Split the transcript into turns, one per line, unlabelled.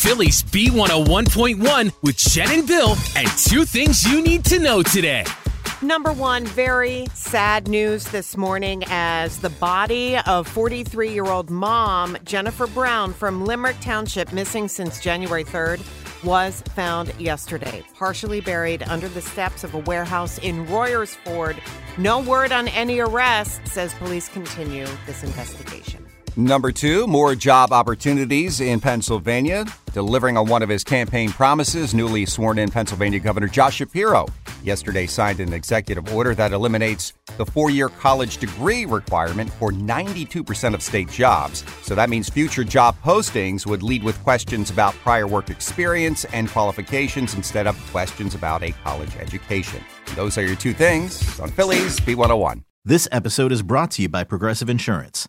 Philly's B101.1 with Jen and Bill and two things you need to know today.
Number one, very sad news this morning as the body of 43 year old mom, Jennifer Brown from Limerick Township, missing since January 3rd, was found yesterday, partially buried under the steps of a warehouse in Royersford. No word on any arrests as police continue this investigation.
Number two, more job opportunities in Pennsylvania. Delivering on one of his campaign promises, newly sworn in Pennsylvania Governor Josh Shapiro yesterday signed an executive order that eliminates the four year college degree requirement for 92% of state jobs. So that means future job postings would lead with questions about prior work experience and qualifications instead of questions about a college education. those are your two things on Philly's B101.
This episode is brought to you by Progressive Insurance.